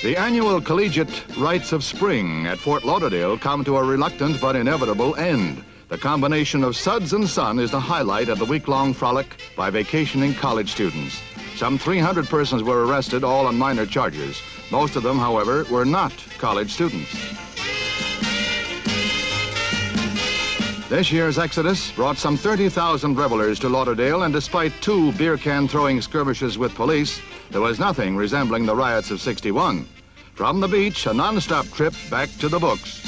The annual collegiate rites of spring at Fort Lauderdale come to a reluctant but inevitable end. The combination of suds and sun is the highlight of the week-long frolic by vacationing college students. Some 300 persons were arrested, all on minor charges. Most of them, however, were not college students. This year's exodus brought some 30,000 revelers to Lauderdale, and despite two beer can throwing skirmishes with police, there was nothing resembling the riots of 61. From the beach, a non-stop trip back to the books.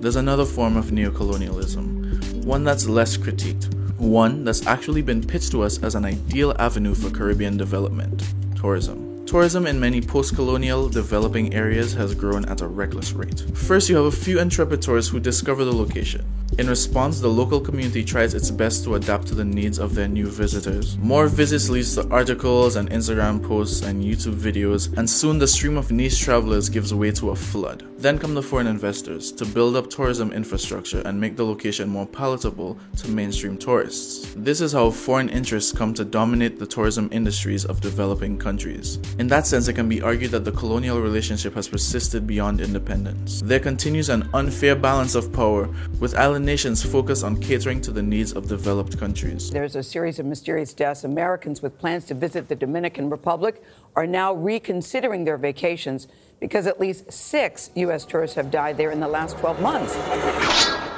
There's another form of neocolonialism, one that's less critiqued, one that's actually been pitched to us as an ideal avenue for Caribbean development tourism. Tourism in many post colonial developing areas has grown at a reckless rate. First, you have a few intrepid tourists who discover the location. In response, the local community tries its best to adapt to the needs of their new visitors. More visits leads to articles and Instagram posts and YouTube videos, and soon the stream of niche travelers gives way to a flood. Then come the foreign investors to build up tourism infrastructure and make the location more palatable to mainstream tourists. This is how foreign interests come to dominate the tourism industries of developing countries. In that sense, it can be argued that the colonial relationship has persisted beyond independence. There continues an unfair balance of power, with island nations focus on catering to the needs of developed countries. There's a series of mysterious deaths. Americans with plans to visit the Dominican Republic are now reconsidering their vacations because at least six U.S. tourists have died there in the last 12 months.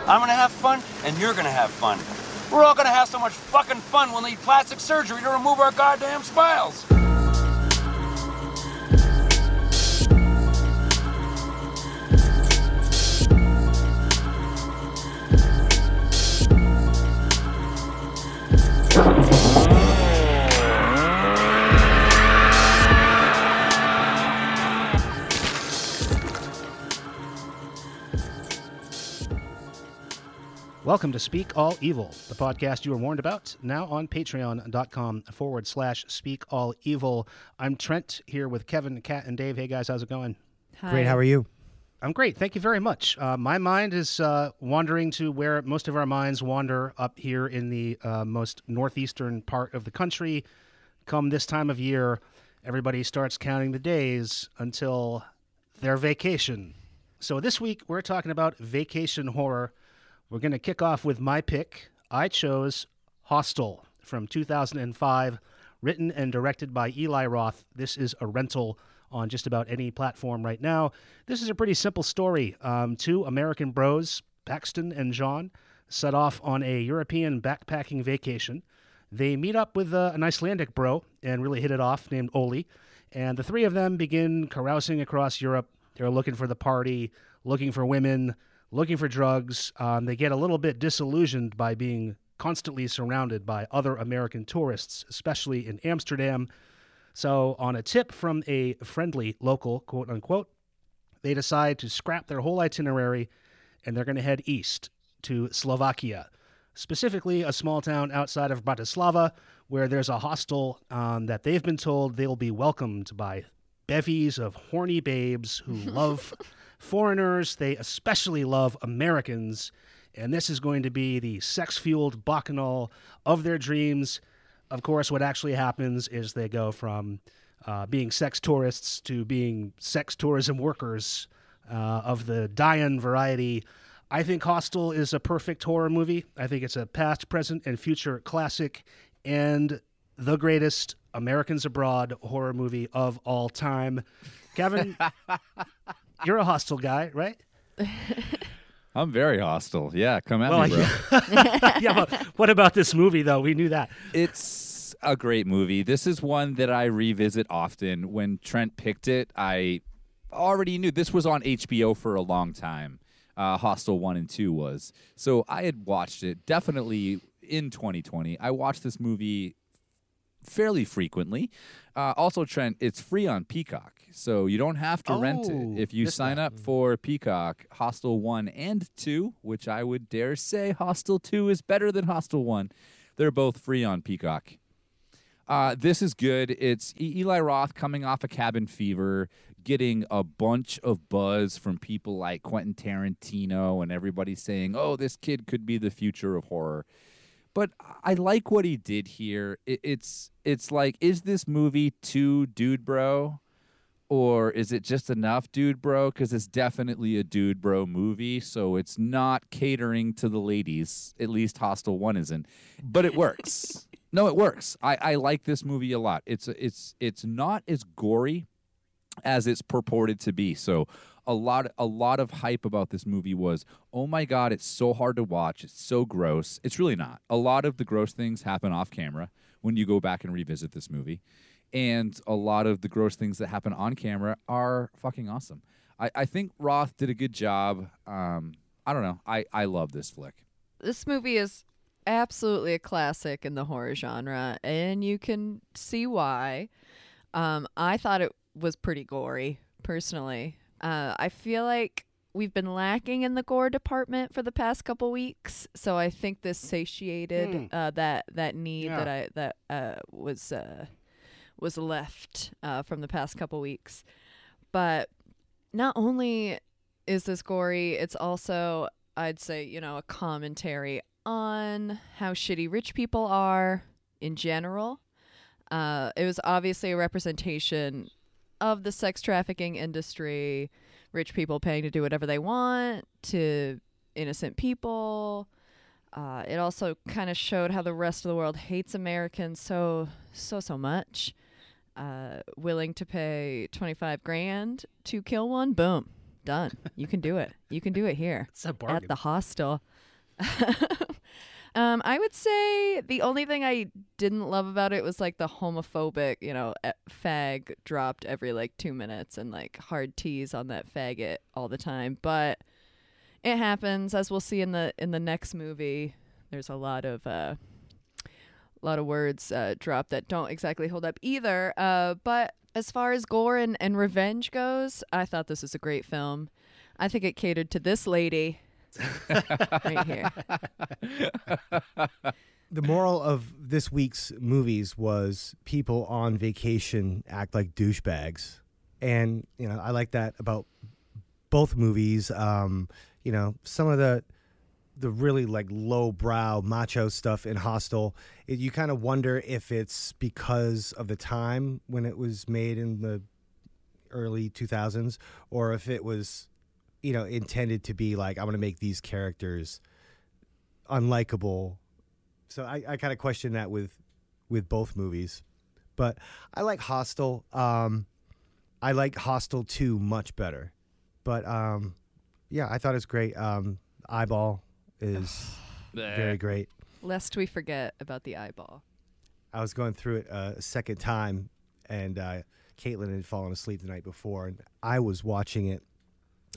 I'm gonna have fun, and you're gonna have fun. We're all gonna have so much fucking fun we'll need plastic surgery to remove our goddamn smiles. Welcome to Speak All Evil, the podcast you were warned about, now on patreon.com forward slash speak all evil. I'm Trent here with Kevin, Kat, and Dave. Hey guys, how's it going? Great. How are you? I'm great. Thank you very much. Uh, my mind is uh, wandering to where most of our minds wander up here in the uh, most northeastern part of the country. Come this time of year, everybody starts counting the days until their vacation. So this week, we're talking about vacation horror. We're going to kick off with my pick. I chose Hostel from 2005, written and directed by Eli Roth. This is a rental on just about any platform right now. This is a pretty simple story. Um, two American bros, Paxton and Josh, set off on a European backpacking vacation. They meet up with uh, an Icelandic bro and really hit it off named Oli. And the three of them begin carousing across Europe. They're looking for the party, looking for women, looking for drugs. Um, they get a little bit disillusioned by being constantly surrounded by other American tourists, especially in Amsterdam. So, on a tip from a friendly local, quote unquote, they decide to scrap their whole itinerary and they're going to head east to Slovakia, specifically a small town outside of Bratislava, where there's a hostel um, that they've been told they'll be welcomed by bevies of horny babes who love foreigners. They especially love Americans. And this is going to be the sex fueled bacchanal of their dreams. Of course, what actually happens is they go from uh, being sex tourists to being sex tourism workers uh, of the Diane variety. I think Hostel is a perfect horror movie. I think it's a past, present, and future classic and the greatest Americans Abroad horror movie of all time. Kevin, you're a hostile guy, right? I'm very hostile. Yeah, come at Well, me, bro. yeah, but what about this movie, though? We knew that. It's a great movie. This is one that I revisit often. When Trent picked it, I already knew this was on HBO for a long time. Uh, Hostel 1 and 2 was. So I had watched it definitely in 2020. I watched this movie fairly frequently. Uh, also, Trent, it's free on Peacock, so you don't have to rent Oh, it. If you sign up for Peacock, Hostel 1 and 2, which I would dare say Hostel 2 is better than Hostel 1, they're both free on Peacock. Uh, this is good. It's E- Eli Roth coming off a cabin fever, getting a bunch of buzz from people like Quentin Tarantino and everybody saying, oh, this kid could be the future of horror. But I like what he did here. It, it's it's like, is this movie too dude bro? or is it just enough dude bro? Because it's definitely a dude bro movie, so it's not catering to the ladies. At least Hostel One isn't, but it works. no, it works. I, I like this movie a lot. It's it's it's not as gory as it's purported to be. So a lot a lot of hype about this movie was, "Oh my god, it's so hard to watch. It's so gross." It's really not. A lot of the gross things happen off camera when you go back and revisit this movie. And a lot of the gross things that happen on camera are fucking awesome. I, I think Roth did a good job. Um, I don't know. I, I love this flick. This movie is absolutely a classic in the horror genre, and you can see why. Um, I thought it was pretty gory, personally. Uh, I feel like we've been lacking in the gore department for the past couple weeks, so I think this satiated Hmm. uh, that that need Yeah. that I that uh, was uh, was left uh, from the past couple weeks. But not only is this gory, it's also I'd say you know a commentary on how shitty rich people are in general. Uh, it was obviously a representation of the sex trafficking industry, rich people paying to do whatever they want to innocent people. Uh, it also kind of showed how the rest of the world hates Americans so so so much. Uh, willing to pay twenty five grand to kill one, boom, done. You can do it. You can do it here It's a bargain. at the hostel. um, I would say the only thing I didn't love about it was like the homophobic, you know, fag dropped every like two minutes and like hard tease on that faggot all the time. But it happens, as we'll see in the in the next movie. There's a lot of uh, a lot of words uh, dropped that don't exactly hold up either. Uh, but as far as gore and, and revenge goes, I thought this was a great film. I think it catered to this lady right here. The moral of this week's movies was people on vacation act like douchebags, and you know I like that about both movies. Um, you know some of the the really like low brow macho stuff in Hostel. It, you kind of wonder if it's because of the time when it was made in the early 2000s, or if it was you know intended to be like I'm going to make these characters unlikable. So I, I kind of question that with with both movies. But i like hostel um i like hostel 2 much better. But um yeah i thought it was great. Um eyeball is very great. Lest we forget about the eyeball. i was going through it uh, a second time and uh caitlin had fallen asleep the night before and i was watching it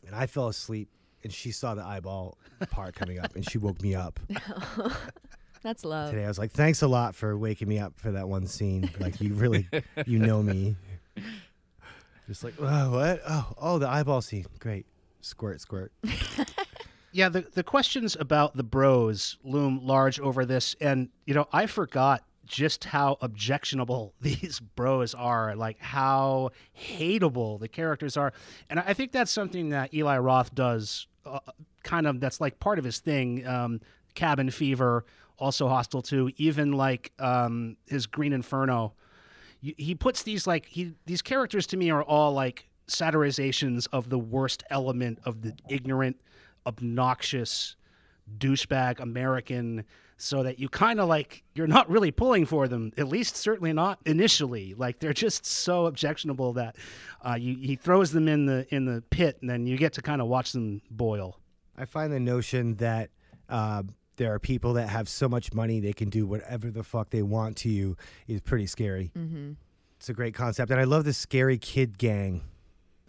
and i fell asleep and she saw the eyeball part coming up and she woke me up That's love. today. I was like, thanks a lot for waking me up for that one scene. Like you really, you know me. Just like, oh, what? Oh, oh, the eyeball scene. Great. Squirt, squirt. Yeah, the the questions about the bros loom large over this, and you know, I forgot just how objectionable these bros are, like how hateable the characters are, and I think that's something that Eli Roth does, uh, kind of. That's like part of his thing. Um, Cabin Fever, also Hostel too. Even like um, his Green Inferno, he puts these like he these characters to me are all like satirizations of the worst element of the ignorant obnoxious douchebag American so that you kind of like you're not really pulling for them at least certainly not initially like they're just so objectionable that uh, you, he throws them in the in the pit and then you get to kind of watch them boil I find the notion that uh, there are people that have so much money they can do whatever the fuck they want to you is pretty scary. Mm-hmm. It's a great concept, and I love the scary kid gang.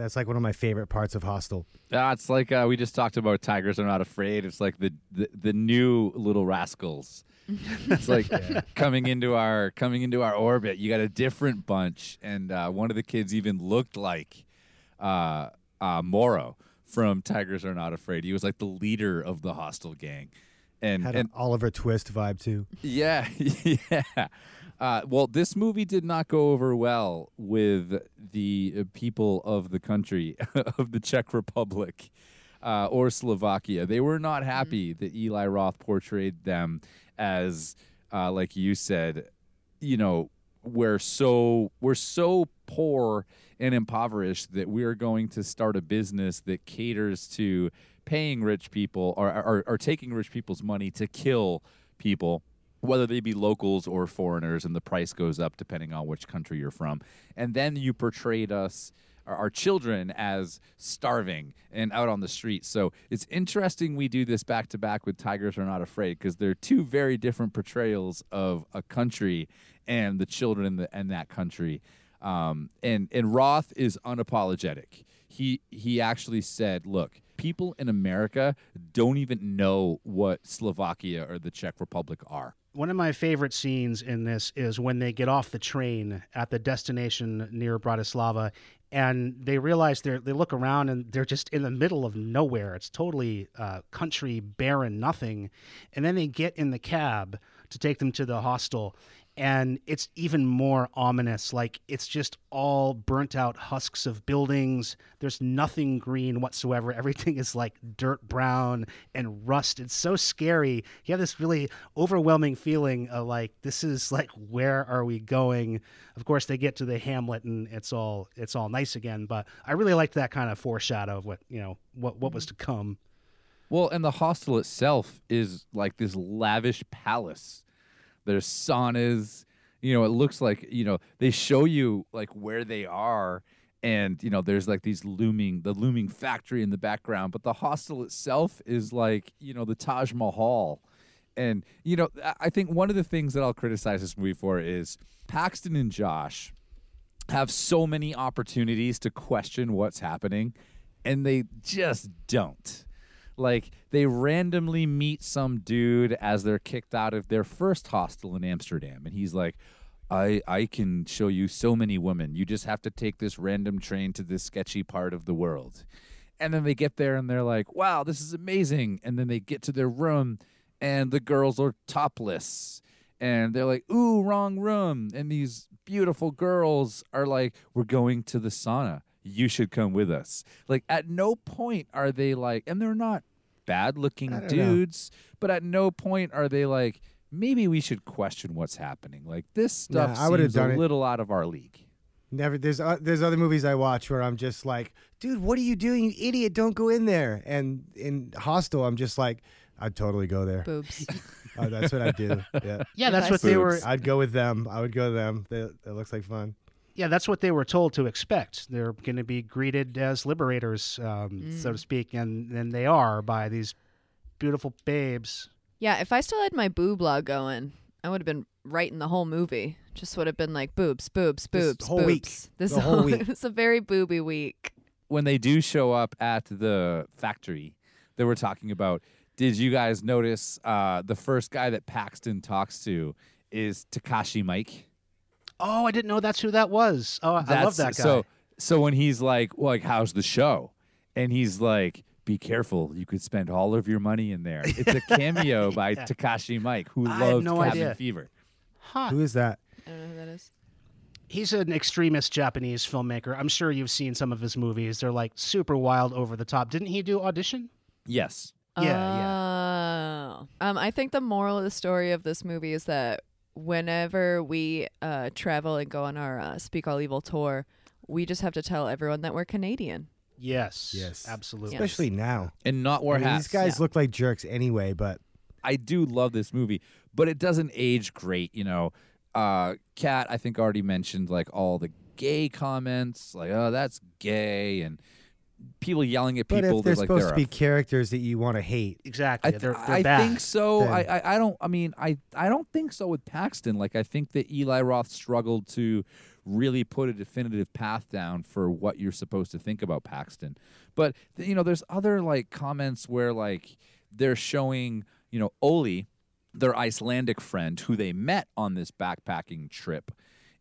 That's like one of my favorite parts of Hostel. Yeah, it's like uh, we just talked about Tigers Are Not Afraid. It's like the the, the new Little Rascals. it's like coming into our coming into our orbit. You got a different bunch, and uh, one of the kids even looked like uh, uh, Moro from Tigers Are Not Afraid. He was like the leader of the Hostel gang, and Had and an Oliver Twist vibe too. yeah, yeah. Uh, well, this movie did not go over well with the uh, people of the country of the Czech Republic uh, or Slovakia. They were not happy that Eli Roth portrayed them as, uh, like you said, you know, we're so we're so poor and impoverished that we're going to start a business that caters to paying rich people or, or, or taking rich people's money to kill people whether they be locals or foreigners, and the price goes up depending on which country you're from. And then you portrayed us, our, children, as starving and out on the street. So it's interesting we do this back to back with Tigers Are Not Afraid because they're two very different portrayals of a country and the children in, the, in that country. Um, and and Roth is unapologetic. He he actually said, "Look, people in America don't even know what Slovakia or the Czech Republic are." One of my favorite scenes in this is when they get off the train at the destination near Bratislava and they realize they they look around and they're just in the middle of nowhere. It's totally uh, country, barren, nothing. And then they get in the cab to take them to the hostel and it's even more ominous. Like it's just all burnt out husks of buildings. There's nothing green whatsoever. Everything is like dirt brown and rust. It's so scary. You have this really overwhelming feeling of like this is like where are we going? Of course, they get to the hamlet and it's all it's all nice again. But I really liked that kind of foreshadow of what you know what what was mm-hmm. to come. Well, and the hostel itself is like this lavish palace there's saunas. You know, it looks like you know they show you like where they are, and you know there's like these looming the looming factory in the background, but the hostel itself is like you know the Taj Mahal. And you know, I think one of the things that I'll criticize this movie for is Paxton and Josh have so many opportunities to question what's happening, and they just don't. Like they randomly meet some dude as they're kicked out of their first hostel in Amsterdam, and he's like, I I can show you so many women. You just have to take this random train to this sketchy part of the world. And then they get there and they're like, "Wow, this is amazing." And then they get to their room and the girls are topless. And they're like, "Ooh, wrong room." And these beautiful girls are like, "We're going to the sauna. You should come with us." Like at no point are they like and they're not bad looking I don't know. dudes, but at no point are they like maybe we should question what's happening. Like this stuff I would've seems done a it. little out of our league. Never. There's uh, there's other movies I watch where I'm just like, dude, what are you doing, you idiot? Don't go in there. And in Hostel, I'm just like, I'd totally go there. Boobs. Uh, that's what I do. Yeah, Yeah, that's I what they were. I'd go with them. I would go with them. They, it looks like fun. Yeah, that's what they were told to expect. They're going to be greeted as liberators, um, so to speak, and and they are by these beautiful babes. Yeah, if I still had my boob log going, I would have been writing the whole movie. Just would have been like boobs, boobs, This boobs, whole week. This The whole week. it's a very booby week. When they do show up at the factory that we're talking about, did you guys notice uh, the first guy that Paxton talks to is Takashi Miike? Oh, I didn't know that's who that was. Oh, I- I love that guy. So so when he's like, well, like, how's the show? And he's like, be careful, you could spend all of your money in there. It's a cameo by Takashi Miike, who I had loves no Cabin idea. Fever. huh. Who is that? I don't know who that is. He's an extremist Japanese filmmaker. I'm sure you've seen some of his movies. They're like super wild, over the top. Didn't he do Audition? Yes. Yeah, yeah. Oh. Um, I think the moral of the story of this movie is that whenever we uh, travel and go on our uh, Speak All Evil tour, we just have to tell everyone that we're Canadian. Yes. Yes. Absolutely. Especially now. And not wear I mean, hats. these guys look like jerks anyway, but I do love this movie, but it doesn't age great. You know, uh, Kat, I think already mentioned like all the gay comments, like "oh, that's gay," and people yelling at but people if they're that like supposed they're to be a characters that you want to hate, Exactly. I, th- they're they're I bad. think so. I, I I don't. I mean, I I don't think so with Paxton. Like, I think that Eli Roth struggled to really put a definitive path down for what you're supposed to think about Paxton. But you know, there's other like comments where like they're showing you know Oli, their Icelandic friend who they met on this backpacking trip,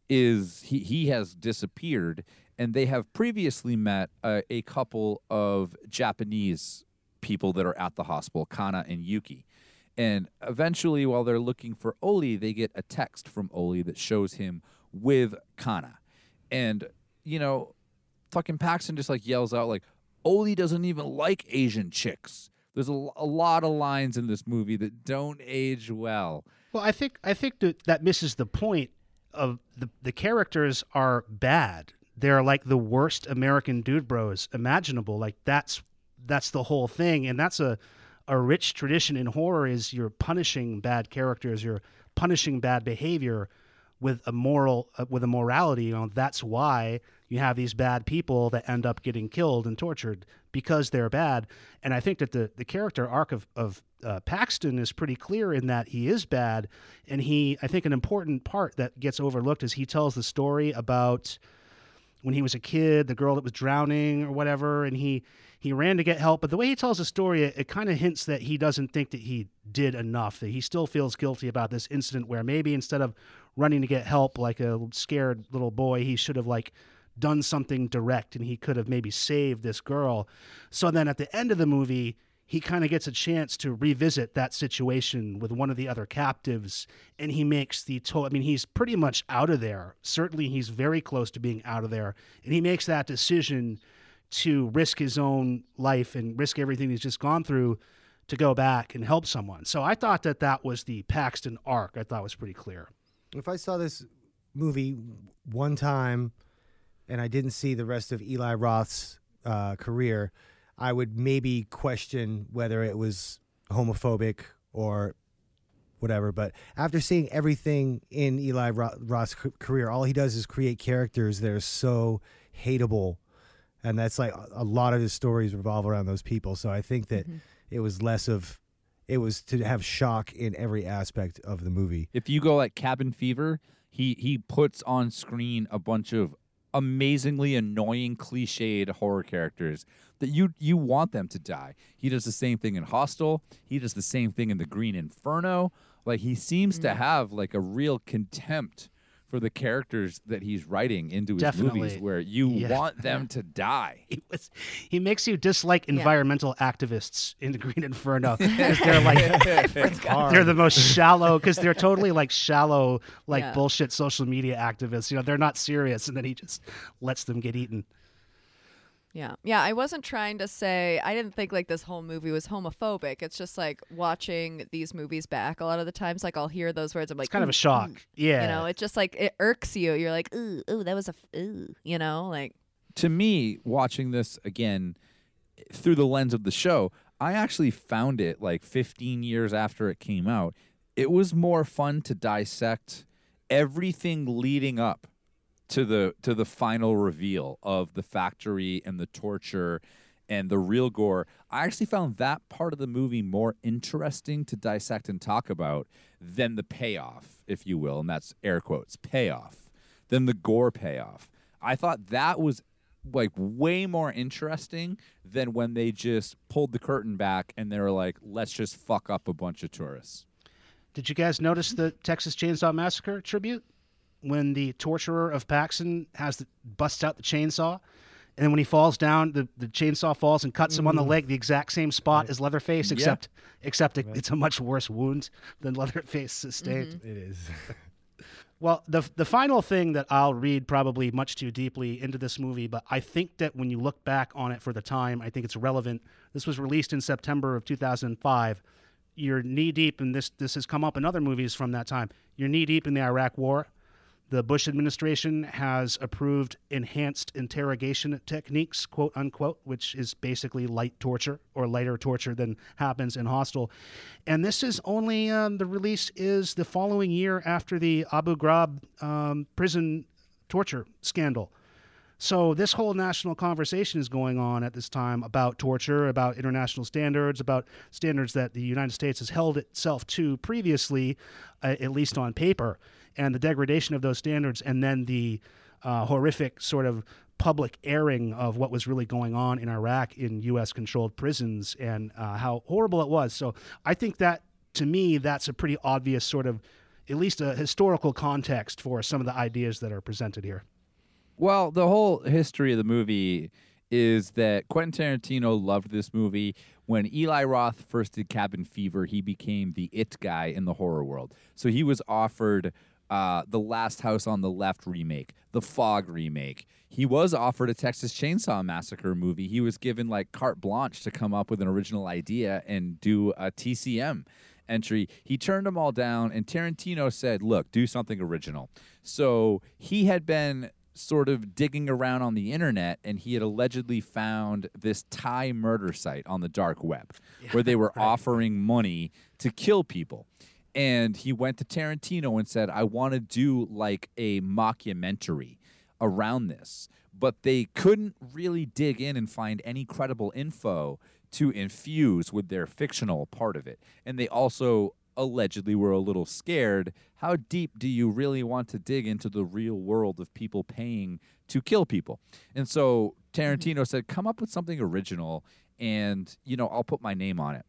is he he has disappeared, and they have previously met a, a couple of Japanese people that are at the hospital, Kana and Yuki. And eventually, while they're looking for Oli, they get a text from Oli that shows him with Kana. And, you know, fucking Paxton just like yells out, like, Oli doesn't even like Asian chicks. There's a, a lot of lines in this movie that don't age well. Well, I think I think that that misses the point of the the characters are bad. They're like the worst American dude bros imaginable. Like that's that's the whole thing, and that's a a rich tradition in horror. Is you're punishing bad characters, you're punishing bad behavior with a moral uh, with a morality. You know that's why you have these bad people that end up getting killed and tortured because they're bad. And I think that the the character arc of of uh, Paxton is pretty clear in that he is bad, and he I think an important part that gets overlooked is he tells the story about when he was a kid, the girl that was drowning or whatever, and he he ran to get help. But the way he tells the story, it, it kind of hints that he doesn't think that he did enough. That he still feels guilty about this incident, where maybe instead of running to get help like a scared little boy, he should have like done something direct, and he could have maybe saved this girl. So then at the end of the movie. He kind of gets a chance to revisit that situation with one of the other captives, and he makes the. To- I mean, he's pretty much out of there. Certainly, he's very close to being out of there, and he makes that decision to risk his own life and risk everything he's just gone through to go back and help someone. So I thought that that was the Paxton arc. I thought was pretty clear. If I saw this movie one time and I didn't see the rest of Eli Roth's uh, career, I would maybe question whether it was homophobic or whatever. But after seeing everything in Eli Roth's career, all he does is create characters that are so hateable. And that's like a- a lot of his stories revolve around those people. So I think that mm-hmm. it was less of, it was to have shock in every aspect of the movie. If you go like Cabin Fever, he he puts on screen a bunch of amazingly annoying cliched horror characters that you you want them to die. He does the same thing in Hostel. He does the same thing in The Green Inferno. Like he seems to mm. have like a real contempt for the characters that he's writing into his movies where you Yeah. want them to die. He was, he makes you dislike environmental activists in the Green Inferno 'cause they're like they're the most shallow because they're totally like shallow like Yeah. bullshit social media activists. You know, they're not serious, and then he just lets them get eaten. Yeah. Yeah. I wasn't trying to say, I didn't think like this whole movie was homophobic. It's just like watching these movies back a lot of the times, like I'll hear those words. I'm like, It's kind of a shock. ooh." Yeah, You know, it just like, it irks you. You're like, ooh, ooh, that was a, f- ooh, you know, like, to me, watching this again eh, through the lens of the show, I actually found it like 15 years after it came out. It was more fun to dissect everything leading up to the to the final reveal of the factory and the torture and the real gore. I actually found that part of the movie more interesting to dissect and talk about than the payoff, if you will, and that's air quotes, payoff, than the gore payoff. I thought that was like way more interesting than when they just pulled the curtain back and they were like, let's just fuck up a bunch of tourists. Did you guys notice the Texas Chainsaw Massacre tribute when the torturer of Paxton has the, busts out the chainsaw, and then when he falls down, the, the chainsaw falls and cuts him on the mm. leg, the exact same spot as Leatherface, except except it, it's a much worse wound than Leatherface sustained. Mm-hmm. It is. Well, the the final thing that I'll read probably much too deeply into this movie, but I think that when you look back on it for the time, I think it's relevant. This was released in September of 2005. You're knee deep, and this this has come up in other movies from that time. You're knee deep in the Iraq War. The Bush administration has approved enhanced interrogation techniques, quote unquote, which is basically light torture or lighter torture than happens in Hostel. And this is only um, the release is the following year after the Abu Ghraib um, prison torture scandal. So this whole national conversation is going on at this time about torture, about international standards, about standards that the United States has held itself to previously, uh, at least on paper, and the degradation of those standards, and then the uh, horrific sort of public airing of what was really going on in Iraq in U.S.-controlled prisons and uh, how horrible it was. So I think that, to me, that's a pretty obvious sort of, at least a historical context for some of the ideas that are presented here. Well, the whole history of the movie is that Quentin Tarantino loved this movie. When Eli Roth first did Cabin Fever, he became the it guy in the horror world. So he was offered uh, the Last House on the Left remake, the Fog remake. He was offered a Texas Chainsaw Massacre movie. He was given like carte blanche to come up with an original idea and do a TCM entry. He turned them all down, and Tarantino said, Look, do something original. So he had been sort of digging around on the internet and he had allegedly found this Thai murder site on the dark web where they were offering money to kill people. And he went to Tarantino and said, I want to do like a mockumentary around this. But they couldn't really dig in and find any credible info to infuse with their fictional part of it. And they also allegedly were a little scared. How deep do you really want to dig into the real world of people paying to kill people? And so mm-hmm. Tarantino said, come up with something original and, you know, I'll put my name on it.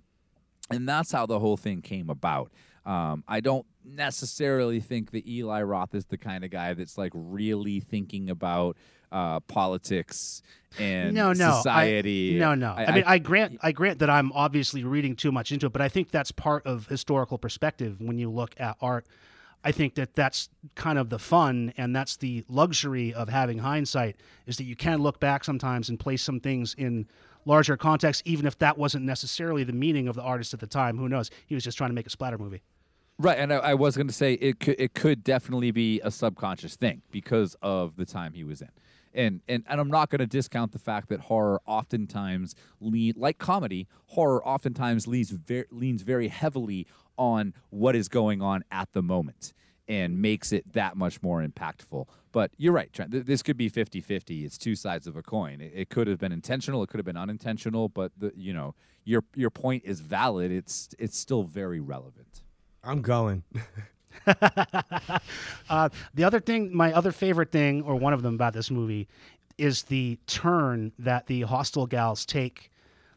And that's how the whole thing came about. Um, I don't necessarily think that Eli Roth is the kind of guy that's like really thinking about uh, politics and no, no, society. I, no, no. I, mean, I, grant, I grant that I'm obviously reading too much into it, but I think that's part of historical perspective when you look at art. I think that that's kind of the fun, and that's the luxury of having hindsight is that you can look back sometimes and place some things in larger context, even if that wasn't necessarily the meaning of the artist at the time. Who knows? He was just trying to make a splatter movie. Right, and I, I was going to say it could it could definitely be a subconscious thing because of the time he was in and and, and I'm not going to discount the fact that horror oftentimes lean like comedy. Horror oftentimes leans very, leans very heavily on what is going on at the moment and makes it that much more impactful. But you're right, Trent. This could be 50-50. It's two sides of a coin. It, it could have been intentional. It could have been unintentional. But the, you know, your your point is valid. It's it's still very relevant. I'm going. uh, the other thing, my other favorite thing, or one of them about this movie, is the turn that the hostile gals take.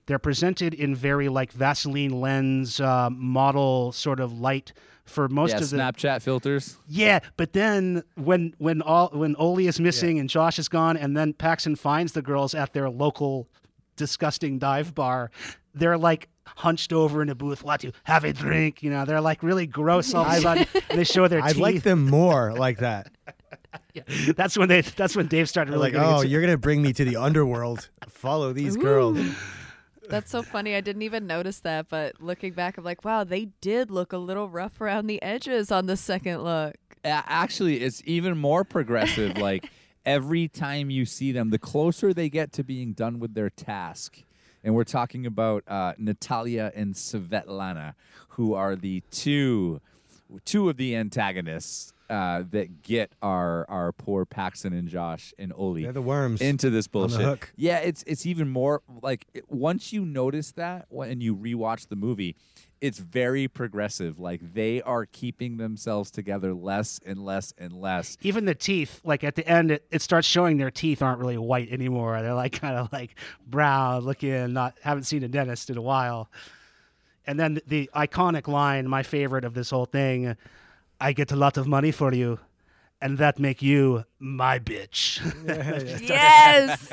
They're presented in very like Vaseline lens uh, model sort of light for most yeah, of the Snapchat filters. Yeah, but then when when all when Oli is missing yeah. and Josh is gone, and then Paxton finds the girls at their local disgusting dive bar, they're like hunched over in a booth. Want to have a drink? You know, they're like really gross all of a sudden. they show their I teeth. I like them more like that. yeah. That's when they. That's when Dave started really like, oh, you're gonna bring me to the underworld. Follow these Ooh. girls. That's so funny. I didn't even notice that, but looking back, I'm like, wow, they did look a little rough around the edges on the second look. Actually, it's even more progressive. like every time you see them, the closer they get to being done with their task, and we're talking about uh, Natalia and Svetlana, who are the two two of the antagonists uh, that get our our poor Paxton and Josh and Oli They're the worms into this bullshit. Yeah, it's it's even more like once you notice that when you rewatch the movie, it's very progressive. Like they are keeping themselves together less and less and less. Even the teeth, like at the end, it, it starts showing their teeth aren't really white anymore. They're like kind of like brown looking. Not haven't seen a dentist in a while. And then the, the iconic line, my favorite of this whole thing, "I get a lot of money for you." and that make you my bitch. yes.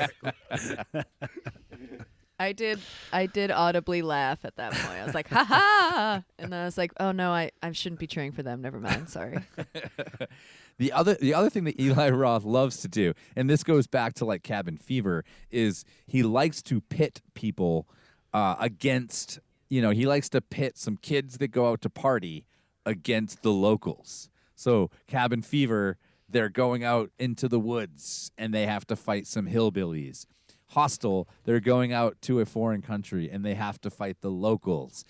I did I did audibly laugh at that point. I was like, ha ha and then I was like, oh no, I, I shouldn't be cheering for them. Never mind. Sorry. the other the other thing that Eli Roth loves to do, and this goes back to like cabin fever, is he likes to pit people uh, against you know, he likes to pit some kids that go out to party against the locals. So cabin fever, they're going out into the woods and they have to fight some hillbillies Hostel, they're going out to a foreign country and they have to fight the locals.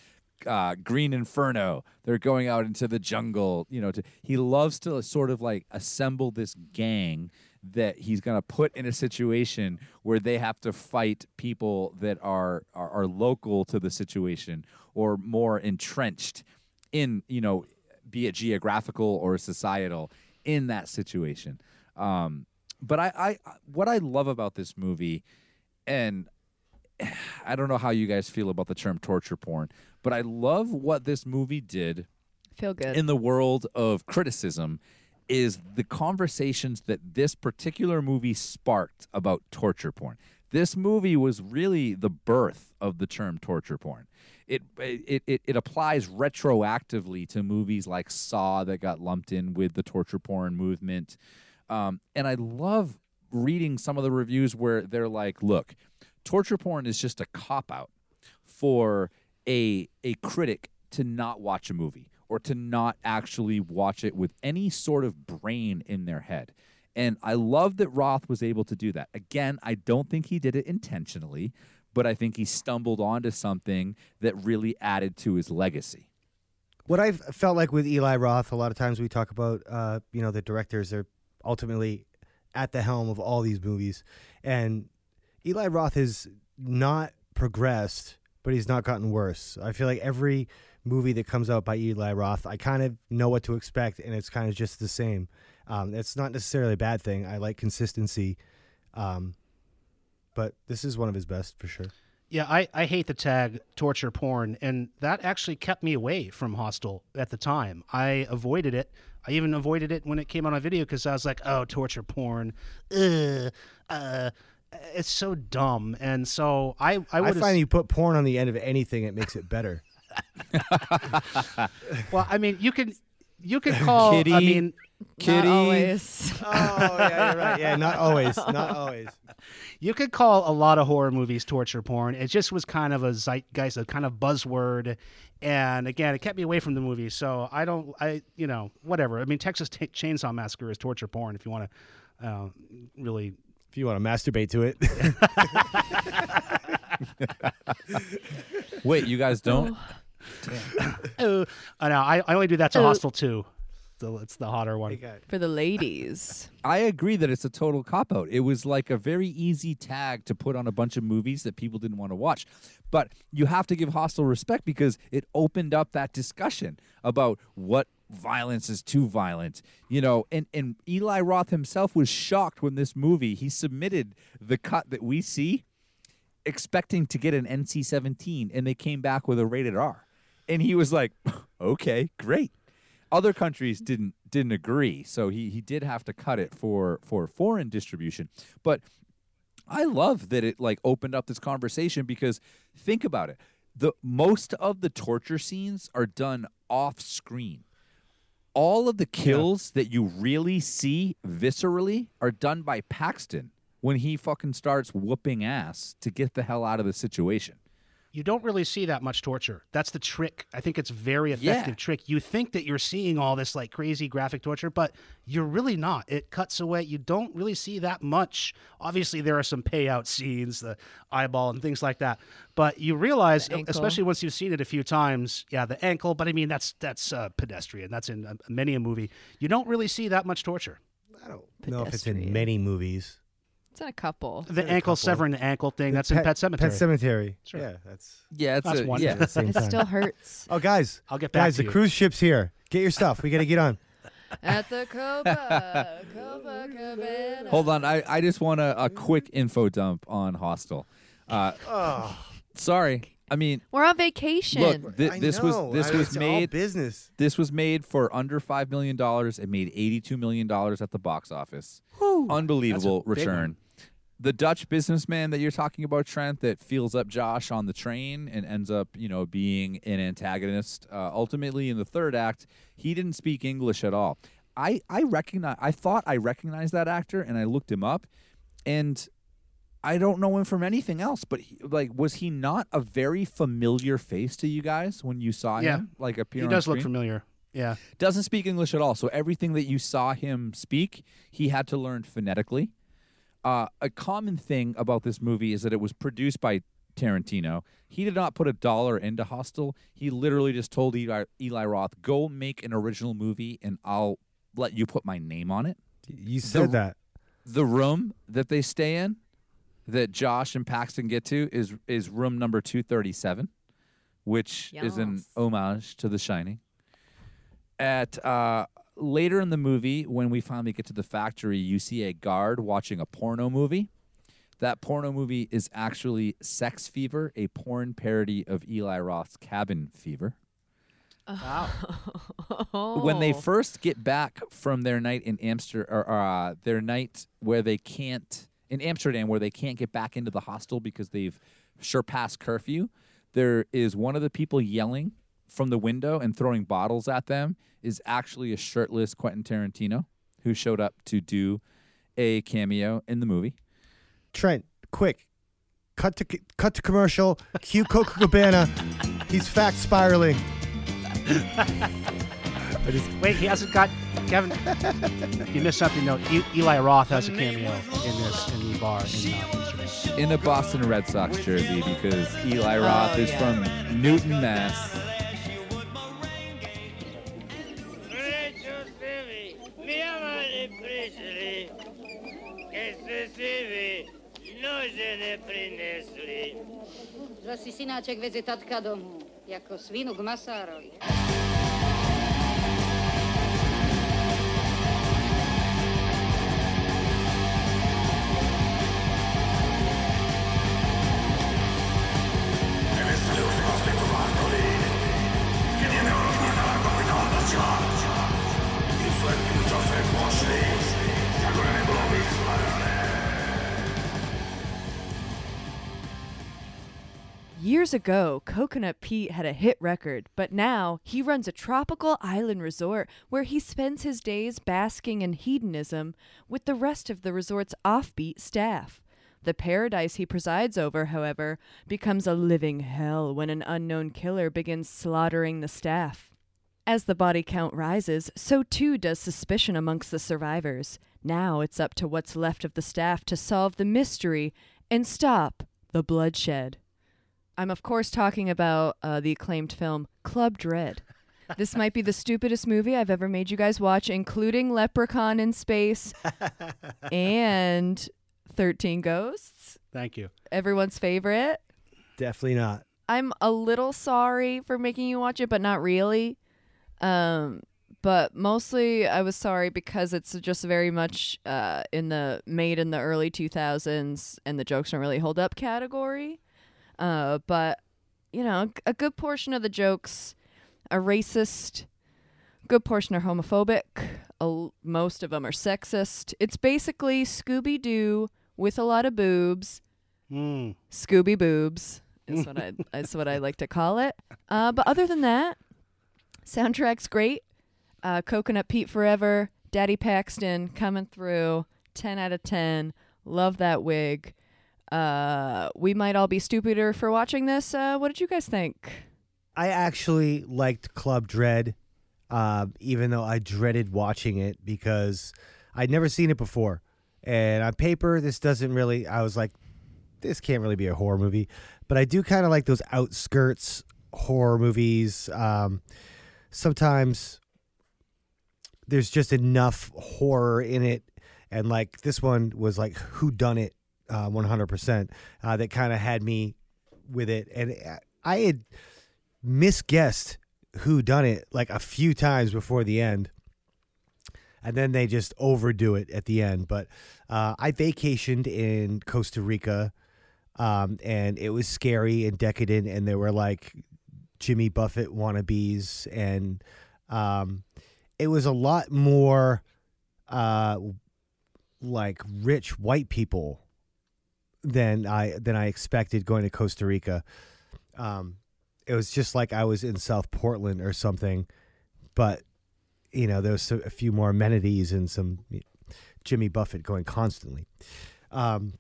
Uh, Green Inferno, they're going out into the jungle. You know, to, he loves to sort of like assemble this gang that he's going to put in a situation where they have to fight people that are, are, are local to the situation or more entrenched in you know be it geographical or societal in that situation um, but I, I what i love about this movie and I don't know how you guys feel about the term torture porn, but I love what this movie did. Feel good in the world of criticism is the conversations that this particular movie sparked about torture porn. This movie was really the birth of the term torture porn. It it, it, it applies retroactively to movies like Saw that got lumped in with the torture porn movement. Um, and I love reading some of the reviews where they're like, look, torture porn is just a cop out for a a critic to not watch a movie or to not actually watch it with any sort of brain in their head. And I love that Roth was able to do that. Again, I don't think he did it intentionally, but I think he stumbled onto something that really added to his legacy. What I've felt like with Eli Roth, a lot of times we talk about, uh, you know, the directors are ultimately at the helm of all these movies, and Eli Roth has not progressed, but he's not gotten worse. I feel like every movie that comes out by Eli Roth, I kind of know what to expect, and it's kind of just the same. Um, it's not necessarily a bad thing. I like consistency, um, but this is one of his best for sure. Yeah, I, I hate the tag torture porn, and that actually kept me away from Hostel at the time. I avoided it. I even avoided it when it came out on video because I was like, oh, torture porn. Ugh, uh, it's so dumb. And so I, I I would find you put porn on the end of anything, it makes it better. well, I mean, you can you can call. Kitty. I mean, Kitty. Not always. oh, yeah, you're right. Yeah, not always. Not always. you could call a lot of horror movies torture porn. It just was kind of a zeitgeist, a kind of buzzword. And again, it kept me away from the movie. So I don't, I, you know, whatever. I mean, Texas T- Chainsaw Massacre is torture porn if you want to uh, really. If you want to masturbate to it. Wait, you guys don't? Uh, I know. I, I only do that to Oh. Hostel 2. So it's the hotter one. For the ladies. I agree that it's a total cop out. It was like a very easy tag to put on a bunch of movies that people didn't want to watch. But you have to give Hostel respect because it opened up that discussion about what violence is too violent. You know, and, and Eli Roth himself was shocked when this movie, he submitted the cut that we see expecting to get an NC 17 and they came back with a rated R. And he was like, okay, great. Other countries didn't didn't agree, so he, he did have to cut it for for foreign distribution. But I love that it like opened up this conversation because think about it. The most of the torture scenes are done off screen. All of the kills that you really see viscerally are done by Paxton when he fucking starts whooping ass to get the hell out of the situation. You don't really see that much torture. That's the trick. I think it's very effective Yeah. trick. You think that you're seeing all this like crazy graphic torture, but you're really not. It cuts away. You don't really see that much. Obviously, there are some payout scenes, the eyeball and things like that. But you realize, especially once you've seen it a few times, yeah, the ankle. But I mean, that's that's uh, pedestrian. That's in uh, many a movie. You don't really see that much torture. I don't know if it's in many movies. It's in a couple. The in ankle couple. severing the ankle thing. That's in Pet Sematary. Pet Sematary. Sure. Yeah, that's Yeah, it's That's a, one. yeah. at the same It time. still hurts. Oh, guys, I'll get back to you. guys, to the you. cruise ship's here. Get your stuff. We got to get on. At the Copa, Copacabana. Hold on, I, I just want a, a quick info dump on Hostel. Uh, Sorry, I mean, We're on vacation. look, thi- I this know. was this I- was it's all made business. this was made for under five million dollars. It made eighty-two million dollars at the box office. Unbelievable That's a big return. The Dutch businessman that you're talking about, Trent, that feels up Josh on the train and ends up, you know, being an antagonist. Uh, ultimately, in the third act, he didn't speak English at all. I I recognize. I thought I recognized that actor, and I looked him up, and I don't know him from anything else. But he, like, was he not a very familiar face to you guys when you saw Yeah. him? Like appear He does look familiar. Yeah. doesn't speak English at all. So everything that you saw him speak, he had to learn phonetically. Uh, a common thing about this movie is that it was produced by Tarantino. He did not put a dollar into Hostel. He literally just told Eli, Eli Roth, "Go make an original movie, and I'll let you put my name on it." You said that. The room that they stay in, that Josh and Paxton get to, is is room number two thirty seven, which is an homage to The Shining. At uh, later in the movie, when we finally get to the factory, you see a guard watching a porno movie. That porno movie is actually Sex Fever, a porn parody of Eli Roth's Cabin Fever. Wow! When they Oh. first get back from their night in Amsterdam, or uh, their night where they can't in Amsterdam, where they can't get back into the hostel because they've surpassed curfew, there is one of the people yelling from the window and throwing bottles at them is actually a shirtless Quentin Tarantino who showed up to do a cameo in the movie. Trent, quick. Cut to cut to commercial. Cue Coca Cabana. He's fact spiraling. Just Wait, he hasn't got Kevin. you missed something. No, E- Eli Roth has a cameo in this in the bar in uh, in a Boston Red Sox jersey because Eli Roth is from Newton, Mass. Resusivy, nože neprinesli. Zasi synáček vezie tatka domů, ako svinu k masárovi. Years ago, Coconut Pete had a hit record, but now he runs a tropical island resort where he spends his days basking in hedonism with the rest of the resort's offbeat staff. The paradise he presides over, however, becomes a living hell when an unknown killer begins slaughtering the staff. As the body count rises, so too does suspicion amongst the survivors. Now it's up to what's left of the staff to solve the mystery and stop the bloodshed. I'm, of course, talking about uh, the acclaimed film Club Dread. This might be the stupidest movie I've ever made you guys watch, including Leprechaun in Space and 13 Ghosts, Thank you. everyone's favorite. definitely not. I'm a little sorry for making you watch it, but not really. Um, but mostly I was sorry because it's just very much uh, in the made in the early 2000s and the jokes don't really hold up category. Uh, but you know, a good portion of the jokes are racist. Good portion are homophobic. A most of them are sexist. It's basically Scooby Doo with a lot of boobs. Mm. Scooby boobs is what I is what I like to call it. Uh, but other than that, soundtrack's great. Uh, Coconut Pete Forever, Daddy Paxton coming through. Ten out of ten. Love that wig. Uh, we might all be stupider for watching this. Uh, what did you guys think? I actually liked Club Dread, uh, even though I dreaded watching it because I'd never seen it before. And on paper, this doesn't really. I was like, this can't really be a horror movie. But I do kind of like those outskirts horror movies. Um, sometimes there's just enough horror in it, and like this one was like who done it, uh, 100%. Uh, that kind of had me with it, and I had misguessed who done it like a few times before the end. And then they just overdo it at the end. But uh, i vacationed in costa rica um, and it was scary and decadent and there were like jimmy buffett wannabes. And um, it was a lot more uh, like rich white people than i than i expected going to costa rica um, it was just like I was in South Portland or something, but you know there was a few more amenities and some Jimmy Buffett going constantly. Um,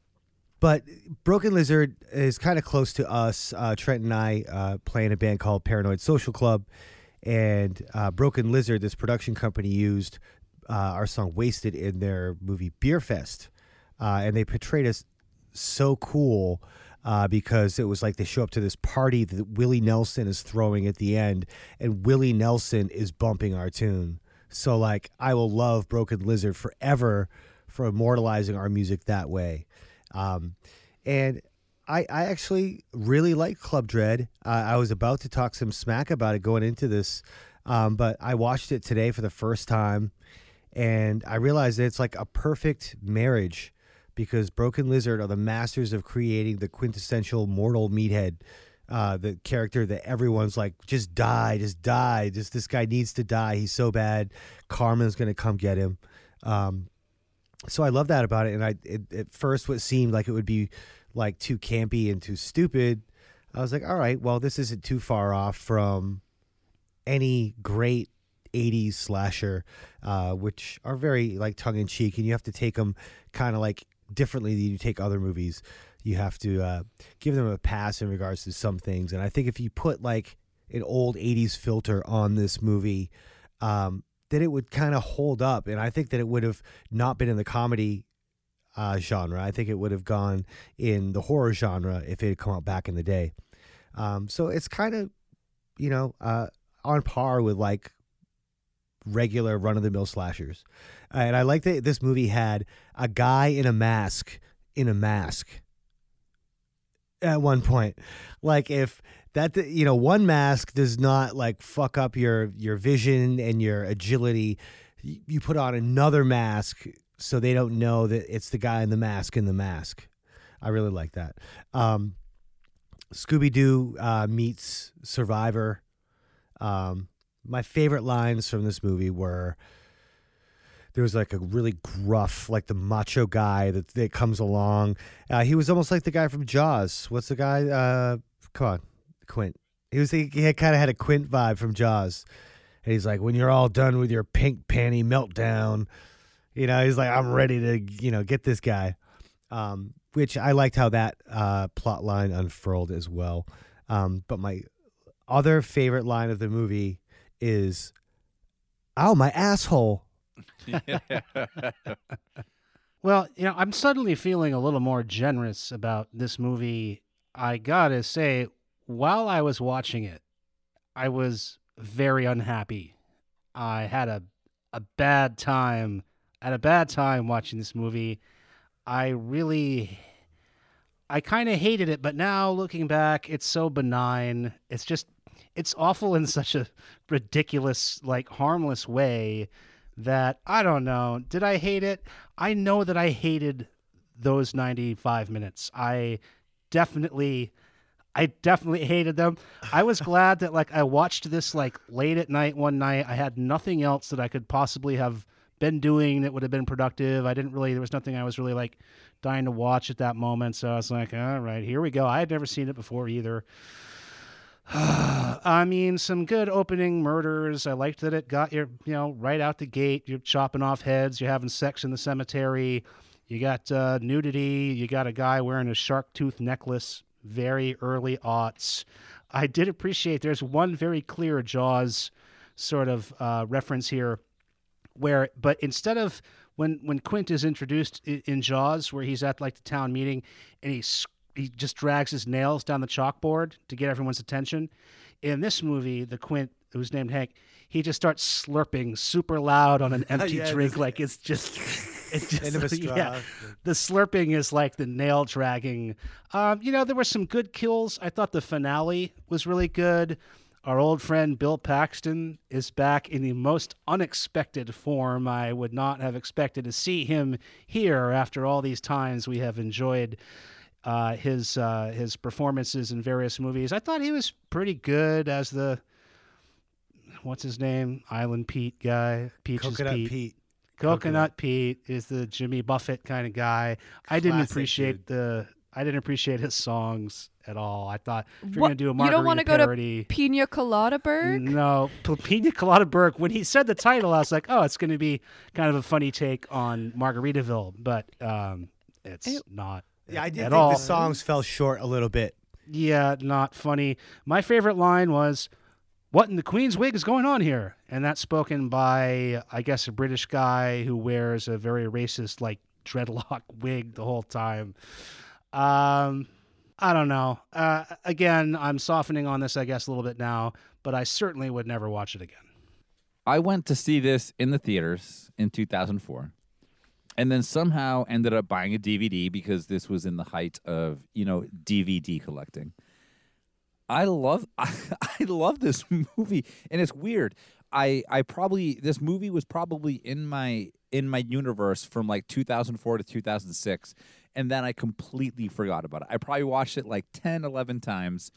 but Broken Lizard is kind of close to us. Uh, Trent and I uh, play in a band called Paranoid Social Club, and uh, Broken Lizard, this production company, used uh, our song "Wasted" in their movie Beerfest, uh, and they portrayed us so cool uh, because it was like they show up to this party that Willie Nelson is throwing at the end, and Willie Nelson is bumping our tune. So like, I will love Broken Lizard forever for immortalizing our music that way. Um, and I, I actually really like Club Dread. Uh, I was about to talk some smack about it going into this, um, but I watched it today for the first time, and I realized that it's like a perfect marriage because Broken Lizard are the masters of creating the quintessential mortal meathead, uh, the character that everyone's like, just die, just die, just this guy needs to die. He's so bad. Carmen's gonna come get him. Um, so I love that about it. And I, it, at first, what seemed like it would be like too campy and too stupid, I was like, all right, well, this isn't too far off from any great 80s slasher, uh, which are very like tongue in cheek, and you have to take them kind of like differently than you take other movies. You have to uh, give them a pass in regards to some things. And I think if you put like an old 80s filter on this movie, um, that it would kind of hold up, and I think that it would have not been in the comedy uh, genre. I think it would have gone in the horror genre if it had come out back in the day. Um, so it's kind of, you know, uh, on par with like regular run of the mill slashers. And I like that this movie had a guy in a mask in a mask at one point. Like if that you know one mask does not like fuck up your your vision and your agility, you put on another mask so they don't know that it's the guy in the mask in the mask. I really like that. Um, Scooby Doo uh, meets Survivor. Um, my favorite lines from this movie were there was like a really gruff, like the macho guy that, that comes along. Uh, he was almost like the guy from Jaws. What's the guy? Uh, come on, Quint. He was he, he kind of had a Quint vibe from Jaws. And he's like, when you're all done with your pink panty meltdown, you know, he's like, I'm ready to, you know, get this guy. Um, which I liked how that uh, plot line unfurled as well. Um, but my other favorite line of the movie is, "Oh, my asshole." Well, you know, I'm suddenly feeling a little more generous about this movie. I gotta say, while I was watching it, I was very unhappy. I had a a bad time. I had a bad time watching this movie. I really I kind of hated it, but now looking back, it's so benign. It's just it's awful in such a ridiculous, like harmless way that I don't know. Did I hate it? I know that I hated those 95 minutes. I definitely I definitely hated them. I was glad that like I watched this like late at night one night. I had nothing else that I could possibly have been doing that would have been productive. I didn't really there was nothing I was really like dying to watch at that moment. So I was like, all right, here we go. I had never seen it before either. I mean, some good opening murders. I liked that it got you, you know, right out the gate. You're chopping off heads. You're having sex in the cemetery. You got uh, nudity. You got a guy wearing a shark tooth necklace. Very early aughts. I did appreciate. There's one very clear Jaws sort of uh, reference here, where but instead of when when Quint is introduced in, in Jaws, where he's at like the town meeting and he's he just drags his nails down the chalkboard to get everyone's attention. In this movie, the Quint, who's named Hank, he just starts slurping super loud on an empty Yeah, drink, like it's just, it's just End of a straw. yeah. The slurping is like the nail dragging. Um, you know, there were some good kills. I thought the finale was really good. Our old friend Bill Paxton is back in the most unexpected form. I would not have expected to see him here after all these times we have enjoyed uh, his uh, his performances in various movies. I thought he was pretty good as the what's his name Island Pete guy, Peaches Coconut Pete. Pete. Coconut, Pete is the Jimmy Buffett kind of guy. I didn't Classic appreciate the I didn't appreciate his songs at all. I thought if you're What- gonna do a you don't want to go parody, to Pina Colada Berg? no, P- Pina Colada Berg. When he said the title, I was like, oh, it's going to be kind of a funny take on Margaritaville, but um, it's It- not. Yeah, I did at think all. the songs fell short a little bit. Yeah, not funny. My favorite line was, "What in the Queen's wig is going on here?" And that's spoken by, I guess, a British guy who wears a very racist, like dreadlock wig the whole time. Um, I don't know. Uh, again, I'm softening on this, I guess, a little bit now, but I certainly would never watch it again. I went to see this in the theaters in 2004 and then somehow ended up buying a DVD because this was in the height of, you know, DVD collecting. I love I, love this movie and it's weird. I I probably this movie was probably in my in my universe from like 2004 to 2006 and then I completely forgot about it. I probably watched it like 10 11 times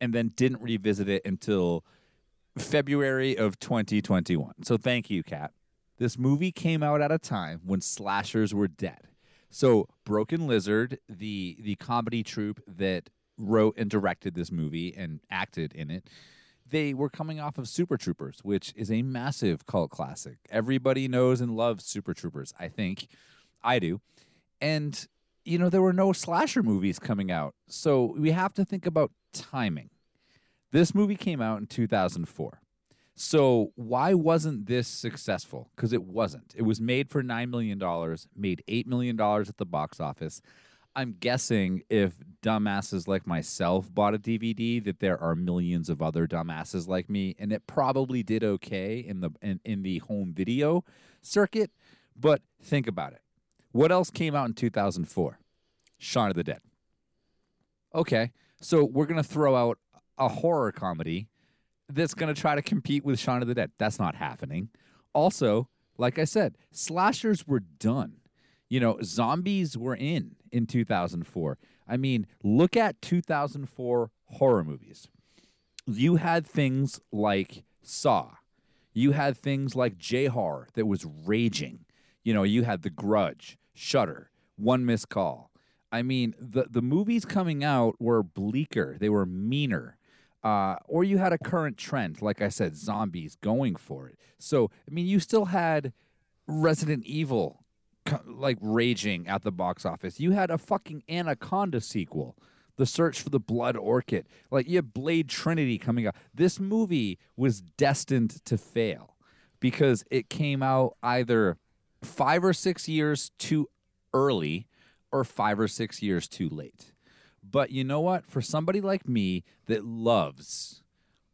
and then didn't revisit it until February of 2021. So thank you, Kat. This movie came out at a time when slashers were dead. So Broken Lizard, the the comedy troupe that wrote and directed this movie and acted in it, they were coming off of Super Troopers, which is a massive cult classic. Everybody knows and loves Super Troopers, I think. I do. And you know, there were no slasher movies coming out. So we have to think about timing. This movie came out in 2004. So why wasn't this successful? Because it wasn't. It was made for nine million dollars, made eight million dollars at the box office. I'm guessing if dumbasses like myself bought a DVD, that there are millions of other dumbasses like me, and it probably did okay in the in, in the home video circuit. But think about it. What else came out in 2004? Shaun of the Dead. Okay, so we're gonna throw out a horror comedy that's gonna try to compete with Shaun of the Dead. That's not happening. Also, like I said, slashers were done. You know, zombies were in in 2004. I mean, look at 2004 horror movies. You had things like Saw. You had things like J horror that was raging. You know, you had The Grudge, Shutter, One Missed Call. I mean, the the movies coming out were bleaker. They were meaner. Uh, or you had a current trend, like I said, zombies going for it. So, I mean, you still had Resident Evil like raging at the box office. You had a fucking Anaconda sequel, The Search for the Blood Orchid. Like you had Blade Trinity coming out. This movie was destined to fail because it came out either five or six years too early or five or six years too late. But you know what? For somebody like me that loves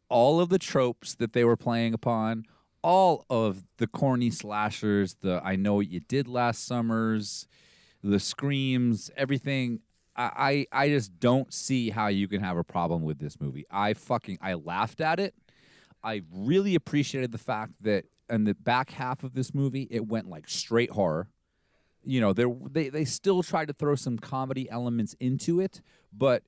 all of the tropes that they were playing upon, all of the corny slashers, the I know what you did last summers, the screams, everything. I, I just don't see how you can have a problem with this movie. I fucking I laughed at it. I really appreciated the fact that in the back half of this movie, it went like straight horror. You know, they they still tried to throw some comedy elements into it, but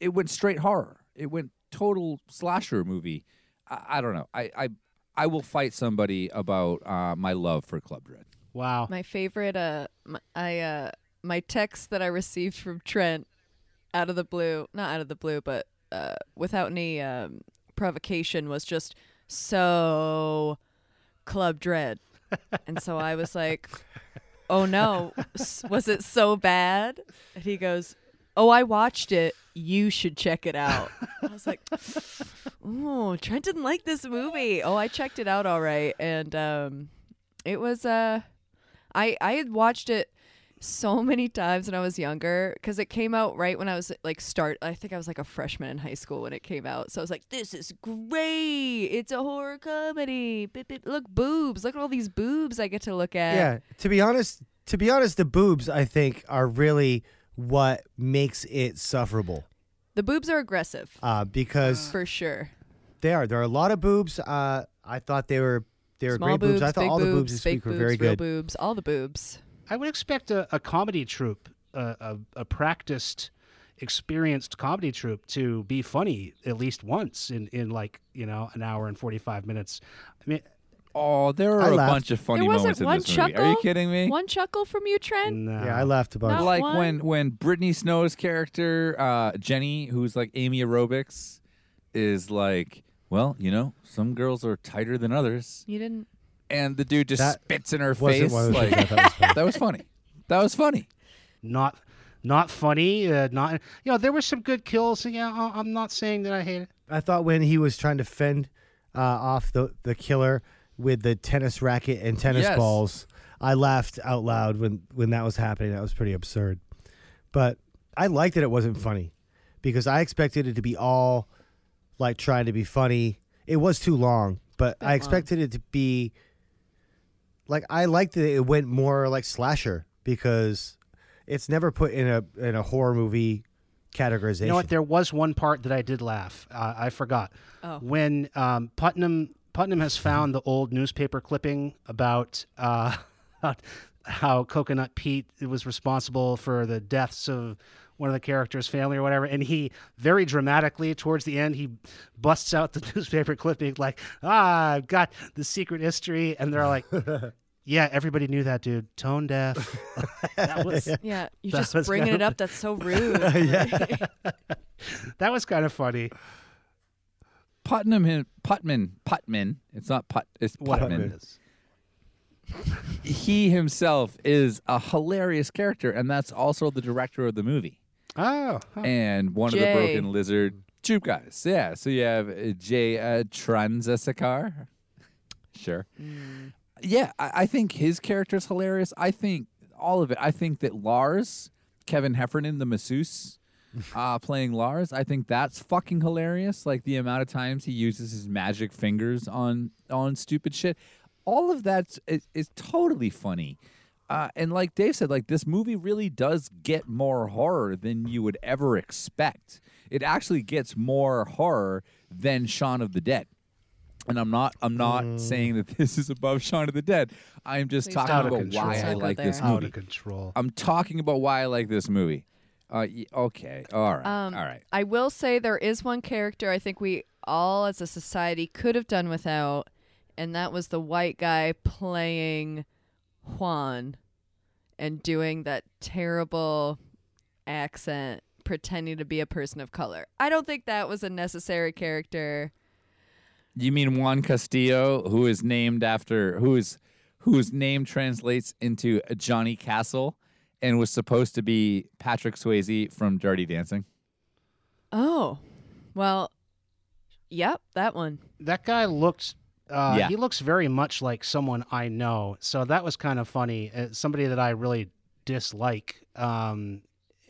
it went straight horror. It went total slasher movie. I, I don't know. I, I I will fight somebody about uh, my love for Club Dread. Wow. My favorite, uh, m- I, uh, my text that I received from Trent out of the blue, not out of the blue, but uh, without any um, provocation, was just so Club Dread. and so I was like, oh no, was it so bad? And he goes, oh, I watched it. You should check it out. I was like, oh, Trent didn't like this movie. Oh, I checked it out all right. And um, it was, uh, I, I had watched it so many times when I was younger because it came out right when I was like start. I think I was like a freshman in high school when it came out. So I was like, "This is great! It's a horror comedy. Bip, bip, Look, boobs! Look at all these boobs I get to look at." Yeah, to be honest, to be honest, the boobs I think are really what makes it sufferable. the boobs are aggressive Uh, because for sure. they are. There are a lot of boobs. Uh, I thought they were they were Small great boobs. I thought big all the boobs boobs, this fake week were boobs, very real good. boobs, all the boobs. I would expect a, a comedy troupe, a, a, a practiced, experienced comedy troupe to be funny at least once in, in like, you know, an hour and 45 minutes. I mean, Oh, there I are a laughed. bunch of funny there moments wasn't in one this chuckle. movie. Are you kidding me? One chuckle from you, Trent. no. Yeah, I laughed about Not like one. when when Brittany Snow's character uh, Jenny, who's like Amy Aerobics, is like, well, you know, some girls are tighter than others, You didn't. and the dude just That spits in her wasn't face. one of the Like things I thought was funny. that was funny. That was funny. not not funny. Uh, not you know there were some good kills. Yeah, I- I'm not saying that I hate it. I thought when he was trying to fend uh, off the the killer with the tennis racket and tennis Yes. balls, I laughed out loud when when that was happening. That was pretty absurd. But I liked that it wasn't funny because I expected it to be all like trying to be funny. It was too long, but I long. expected it to be like I liked that it went more like slasher because it's never put in a in a horror movie categorization. You know what? There was one part that I did laugh. Uh, I forgot Oh. when um, Putnam Putnam has found the old newspaper clipping about uh, how Coconut Pete was responsible for the deaths of one of the characters' family or whatever, and he very dramatically towards the end he busts out the newspaper clipping like, "Ah, I've got the secret history," and they're like. Yeah, everybody knew that, dude. Tone deaf. that was Yeah, you That just was bringing kind it up. That's so rude. that was kind of funny. Putnam, him, Putman, Putman. It's not Put. It's Putman. He himself is a hilarious character, and that's also the director of the movie. Oh, huh. and one of the broken lizard troupe guys. Yeah, so you have uh, Jay uh, Chandrasekhar. Sure. Yeah, I, I think his character's hilarious. I think all of it. I think that Lars, Kevin Heffernan, the masseuse, uh, playing Lars, I think that's fucking hilarious. Like the amount of times he uses his magic fingers on on stupid shit. All of that is, is totally funny. Uh, and like Dave said, like this movie really does get more horror than you would ever expect. It actually gets more horror than Shaun of the Dead. And I'm not I'm not saying that this is above Shaun of the Dead. I'm just Please talking don't. Out of about why. I like this there. Out movie. of control. I'm talking about why I like this movie. Uh, y- okay, all right, Um, all right. I will say there is one character I think we all as a society could have done without, and that was the white guy playing Juan and doing that terrible accent, pretending to be a person of color. I don't think that was a necessary character. You mean Juan Castillo, who is named after who is whose name translates into Johnny Castle, and was supposed to be Patrick Swayze from Dirty Dancing. Oh, well, yep, that one. that guy looked uh, Yeah. he looks very much like someone I know. So that was kind of funny. Uh, somebody that I really dislike. Um,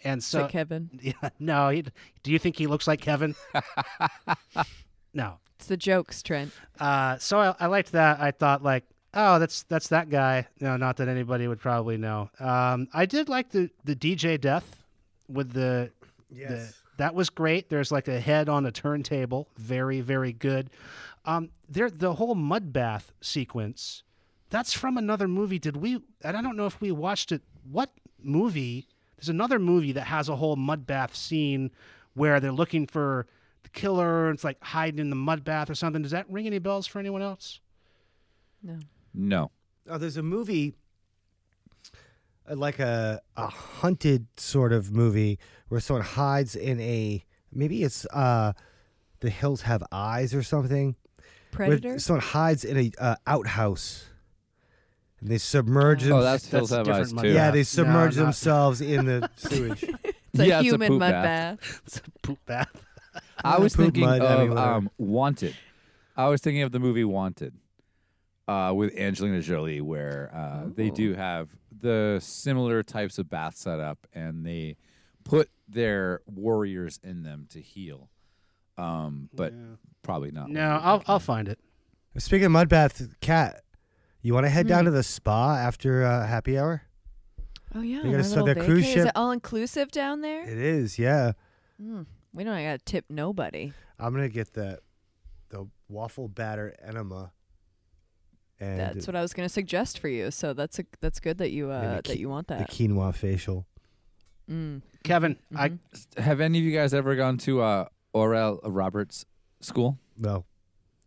and So, so Kevin, yeah, no, he, do you think he looks like Kevin? no. it's the jokes, Trent. Uh, so I, I liked that. I thought like, oh, that's that's that guy. No, not that anybody would probably know. Um, I did like the the DJ Death with the the that was great. There's like a head on a turntable. Very very good. Um, there the whole mud bath sequence. That's from another movie. Did we? And I don't know if we watched it. What movie? There's another movie that has a whole mud bath scene where they're looking for the killer. And it's like hiding in the mud bath or something. Does that ring any bells for anyone else? No. No, Oh, there's a movie, uh, like a a hunted sort of movie where someone hides in a maybe it's uh, the hills have eyes or something. where Predator. someone hides in a uh, outhouse, and they submerge. Oh, them- that's Hills Have Eyes mud too. yeah, they submerge No, not- themselves in the sewage. It's a Yeah, it's a human poop mud bath. bath. It's a poop bath. I was Poop thinking mud, I mean, of whatever. um, Wanted. I was thinking of the movie Wanted uh, with Angelina Jolie, where uh, they do have the similar types of bath setup, and they put their warriors in them to heal. Um, but probably not. No, I'll I'll find it. Speaking of mud bath, cat, you want to head Hmm. down to the spa after uh, happy hour? Oh yeah, They're gonna start their cruise vacay. Is ship. it all inclusive down there? It is, yeah. Mm, we don't got to tip nobody. I'm gonna get the the waffle batter enema. And That's what I was going to suggest for you. So that's a, that's good that you uh, Maybe that you want that. the quinoa facial. Mm. Kevin, I Mhm. Have any of you guys ever gone to uh, Oral Roberts School? No,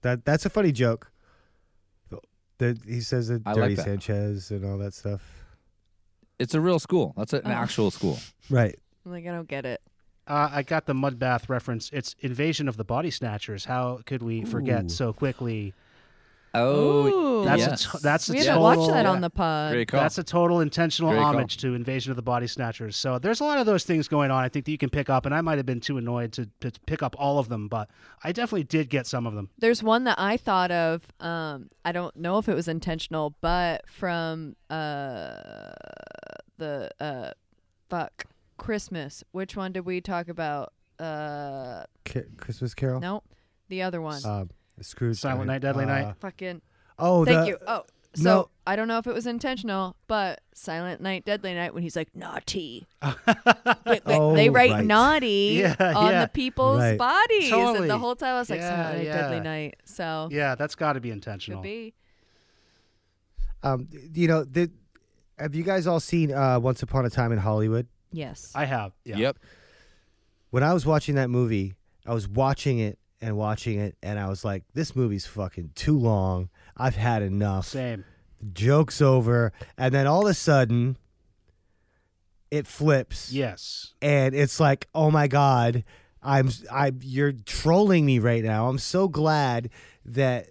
that that's a funny joke. The, he says that I like Dirty that. Sanchez and all that stuff. It's a real school. That's an Oh. actual school. Right. I'm like I don't get it. uh, I got the mud bath reference. It's Invasion of the Body Snatchers. How could we Ooh. forget so quickly? Oh, Ooh. That's yes. a that's a we total, haven't watched that Yeah. on the pod. Great call. That's a total intentional Great call. homage to Invasion of the Body Snatchers. So there's a lot of those things going on. I think that you can pick up, and I might have been too annoyed to, to pick up all of them, but I definitely did get some of them. There's one that I thought of. Um, I don't know if it was intentional, but from uh the uh fuck Christmas. Which one did we talk about? Uh, Ca- Christmas Carol. no, the other one. Uh, Scrooge. Silent I Night, Deadly uh. Night. Fucking. Oh, Thank the, you. Oh, so no. I don't know if it was intentional, but Silent Night, Deadly Night when he's like naughty. they, they- Oh, they write right. naughty Yeah, on yeah. the people's Right. bodies, Totally. and the whole time I was like Yeah, Silent Night, Deadly yeah. Night. So Yeah, that's got to be intentional. could be. Um, you know, the, have you guys all seen uh, Once Upon a Time in Hollywood? Yes. I have. Yeah. Yep. When I was watching that movie, I was watching it and watching it, and I was like, "This movie's fucking too long. I've had enough. Same. Joke's over." And then all of a sudden, it flips. Yes. and it's like, oh my god, I'm I you're trolling me right now. I'm so glad that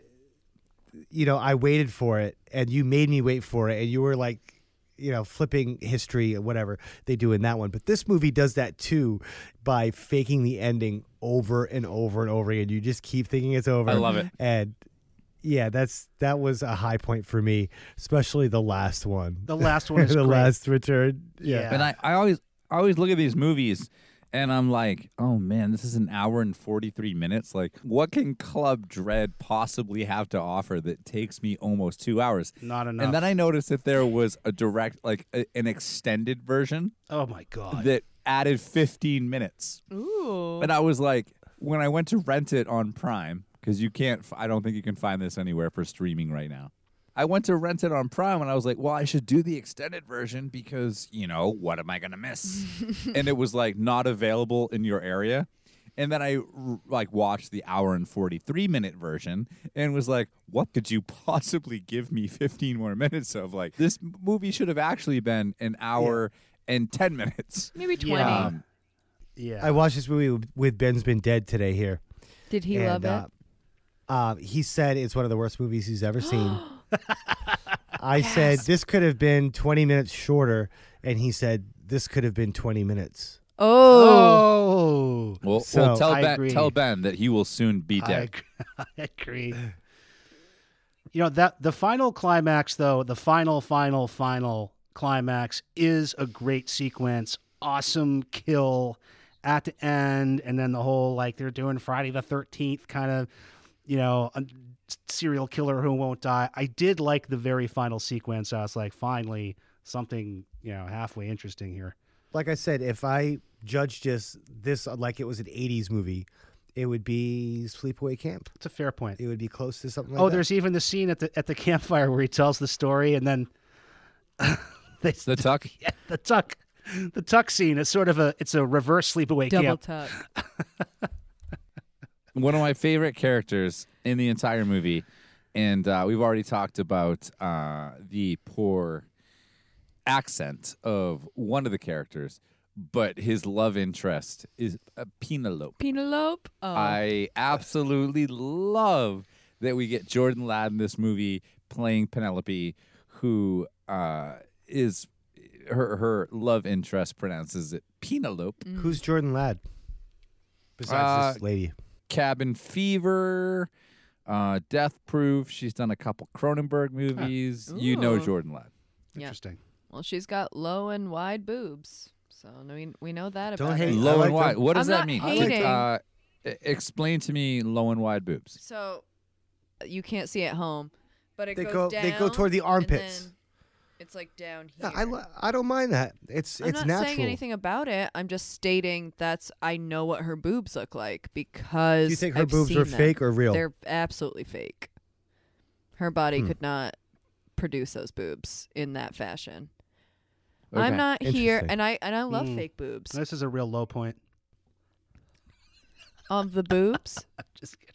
you know I waited for it and you made me wait for it and you were like you know flipping history or whatever they do in that one but this movie does that too by faking the ending over and over and over again you just keep thinking it's over I love it. and yeah, that's that was a high point for me, especially the last one. The last one is the great. last return. Yeah. Yeah. And I, I always I always look at these movies and I'm like, oh man, this is an hour and 43 minutes. Like, what can Club Dread possibly have to offer that takes me almost two hours? Not enough. And then I noticed that there was a direct, like a, an extended version oh my god. that added 15 minutes. Ooh. And I was like, when I went to rent it on Prime, because you can't, I don't think you can find this anywhere for streaming right now. I went to rent it on Prime and I was like, well, I should do the extended version because, you know, what am I going to miss? and it was like not available in your area. And then I like watched the hour and 43 minute version and was like, what could you possibly give me 15 more minutes of? Like, this movie should have actually been an hour and 10 minutes. Maybe 20. Yeah. Um, yeah. I watched this movie with- with Ben's Been Dead today here. Did he and, love it? uh, uh, he said it's one of the worst movies he's ever seen. I said this could have been 20 minutes shorter, and he said this could have been 20 minutes. oh. oh. well, So, well, tell Ben, tell Ben that he will soon be dead. agree. I agree. You know that the final climax, though, the final, final, final climax is a great sequence. Awesome kill at the end, and then the whole like they're doing Friday the Thirteenth kind of, you know, a serial killer who won't die. I did like the very final sequence. I was like, finally something you know halfway interesting here. Like I said, if I judged just this like it was an 80s movie, it would be Sleepaway Camp. It's a fair point. It would be close to something like oh, that. there's even the scene at the at the campfire where he tells the story, and then they, The tuck? yeah, the tuck, the tuck scene. It's sort of a it's a reverse sleepaway Double camp. tuck. one of my favorite characters in the entire movie, and uh, we've already talked about uh, the poor accent of one of the characters, but his love interest is uh, Penelope. Penelope. Oh. I absolutely love that we get Jordan Ladd in this movie playing Penelope, who uh, is her her love interest pronounces it Penelope. Who's Jordan Ladd? Besides Uh, this lady. Cabin Fever, uh, Death Proof. She's done a couple Cronenberg movies. You know Ooh. Jordan Ladd. Yeah. Interesting. Well, she's got low and wide boobs. So no, we, we know that Don't about hate- her. Low like and wide. them. What does I'm that not mean? hating. Uh, e- explain to me low and wide boobs. So you can't see at home, but it They goes go- down. they go toward the and armpits. then It's like down here. Yeah, I, li- I don't mind that. It's natural. I'm it's not natural. saying anything about it. I'm just stating that's I know what her boobs look like because Do you think her I've boobs seen are them. fake or real? They're absolutely fake. Her body Hmm. could not produce those boobs in that fashion. Okay. I'm not here, Interesting. and I and I love Hmm. fake boobs. This is a real low point. Um, the boobs. I'm just kidding.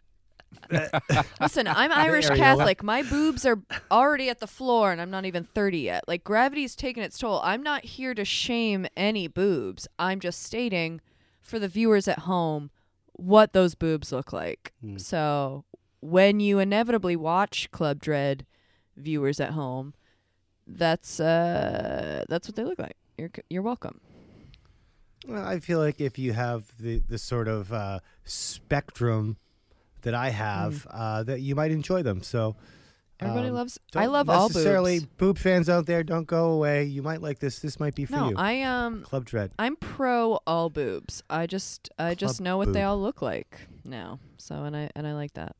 Listen, I'm Irish. Catholic. My boobs are already at the floor, and I'm not even 30 yet. Like gravity's taken its toll. I'm not here to shame any boobs. I'm just stating for the viewers at home what those boobs look like. Hmm. So when you inevitably watch Club Dread, viewers at home, that's uh that's what they look like. You're you're welcome. Well, I feel like if you have the the sort of uh, spectrum that I have, uh, that you might enjoy them. So Everybody um, loves. I love all necessarily boobs. boob fans out there. Don't go away. You might like this. This might be for No, you. I um Club Dread. I'm pro all boobs. I just I just know what they all look like now. So and I and I like that.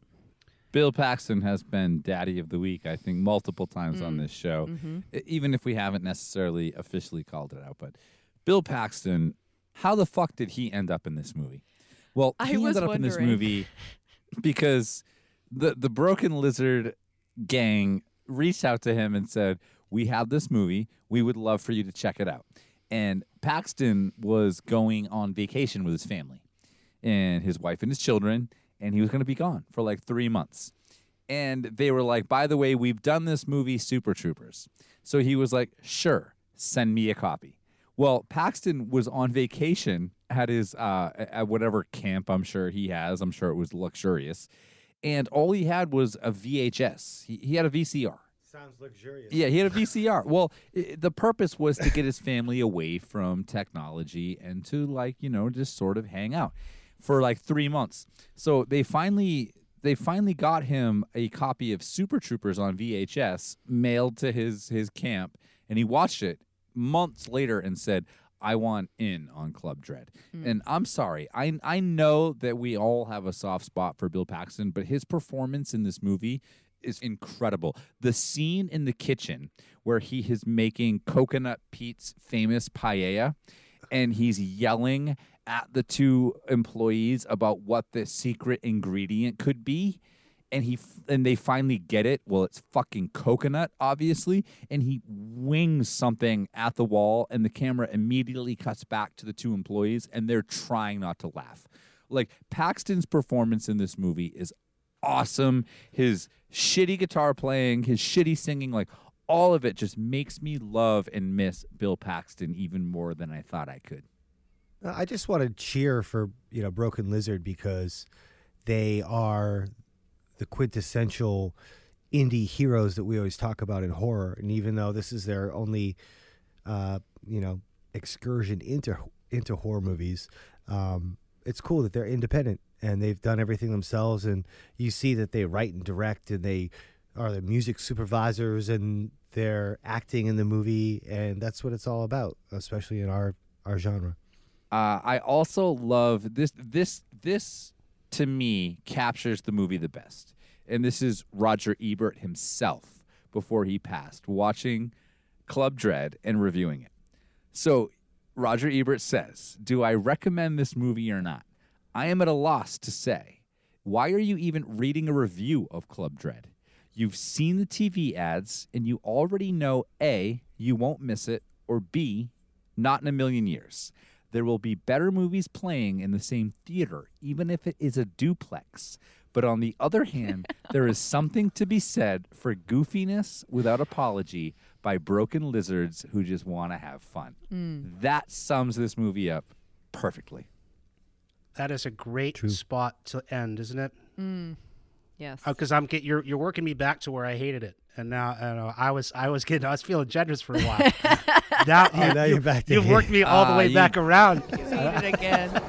Bill Paxton has been Daddy of the Week, I think, multiple times on Mm. this show, Mhm. e- even if we haven't necessarily officially called it out. But Bill Paxton, how the fuck did he end up in this movie? Well, I he was ended up in this movie because the the Broken Lizard gang reached out to him and said, "We have this movie. We would love for you to check it out." And Paxton was going on vacation with his family and his wife and his children, and he was going to be gone for like three months. And they were like, by the way, we've done this movie, Super Troopers. So he was like, sure, send me a copy. Well, Paxton was on vacation at his, uh, at whatever camp I'm sure he has. I'm sure it was luxurious. And all he had was a VHS, he, he had a VCR. Sounds luxurious. Yeah, he had a VCR. Well, i the purpose was to get his family away from technology and to like, you know, just sort of hang out for like 3 months. So they finally they finally got him a copy of Super Troopers on VHS mailed to his his camp, and he watched it months later and said, "I want in on Club Dread." Hmm. And I'm sorry, I I know that we all have a soft spot for Bill Paxton, but his performance in this movie is incredible. The scene in the kitchen where he is making Coconut Pete's famous paella and he's yelling at the two employees about what the secret ingredient could be and he and they finally get it. Well it's fucking coconut obviously and he wings something at the wall and the camera immediately cuts back to the two employees and they're trying not to laugh. Like paxton's performance in this movie is awesome. His shitty guitar playing his shitty singing like all of it just makes me love and miss bill paxton even more than i thought i could. I just want to cheer for you know Broken Lizard because they are the quintessential indie heroes that we always talk about in horror. And even though this is their only, uh, you know, excursion into into horror movies, um, it's cool that they're independent and they've done everything themselves. And you see that they write and direct, and they are the music supervisors, and they're acting in the movie, and that's what it's all about, especially in our our genre. Uh, I also love this. This this to me captures the movie the best, and this is Roger Ebert himself before he passed, watching Club Dread and reviewing it. So Roger Ebert says, "Do I recommend this movie or not? I am at a loss to say. Why are you even reading a review of Club Dread? You've seen the TV ads, and you already know a you won't miss it, or b not in a million years." There will be better movies playing in the same theater, even if it is a duplex. But on the other hand, there is something to be said for goofiness without apology by broken lizards who just want to have fun. Hmm. That sums this movie up perfectly. That is a great spot to end, isn't it? Hmm. Yes. Oh, because I'm get you're you're working me back to where I hated it, and now uh, I was I was getting I was feeling generous for a while. now, Oh, now you're back to You've hate. worked me all the way you- back around. Hate it again.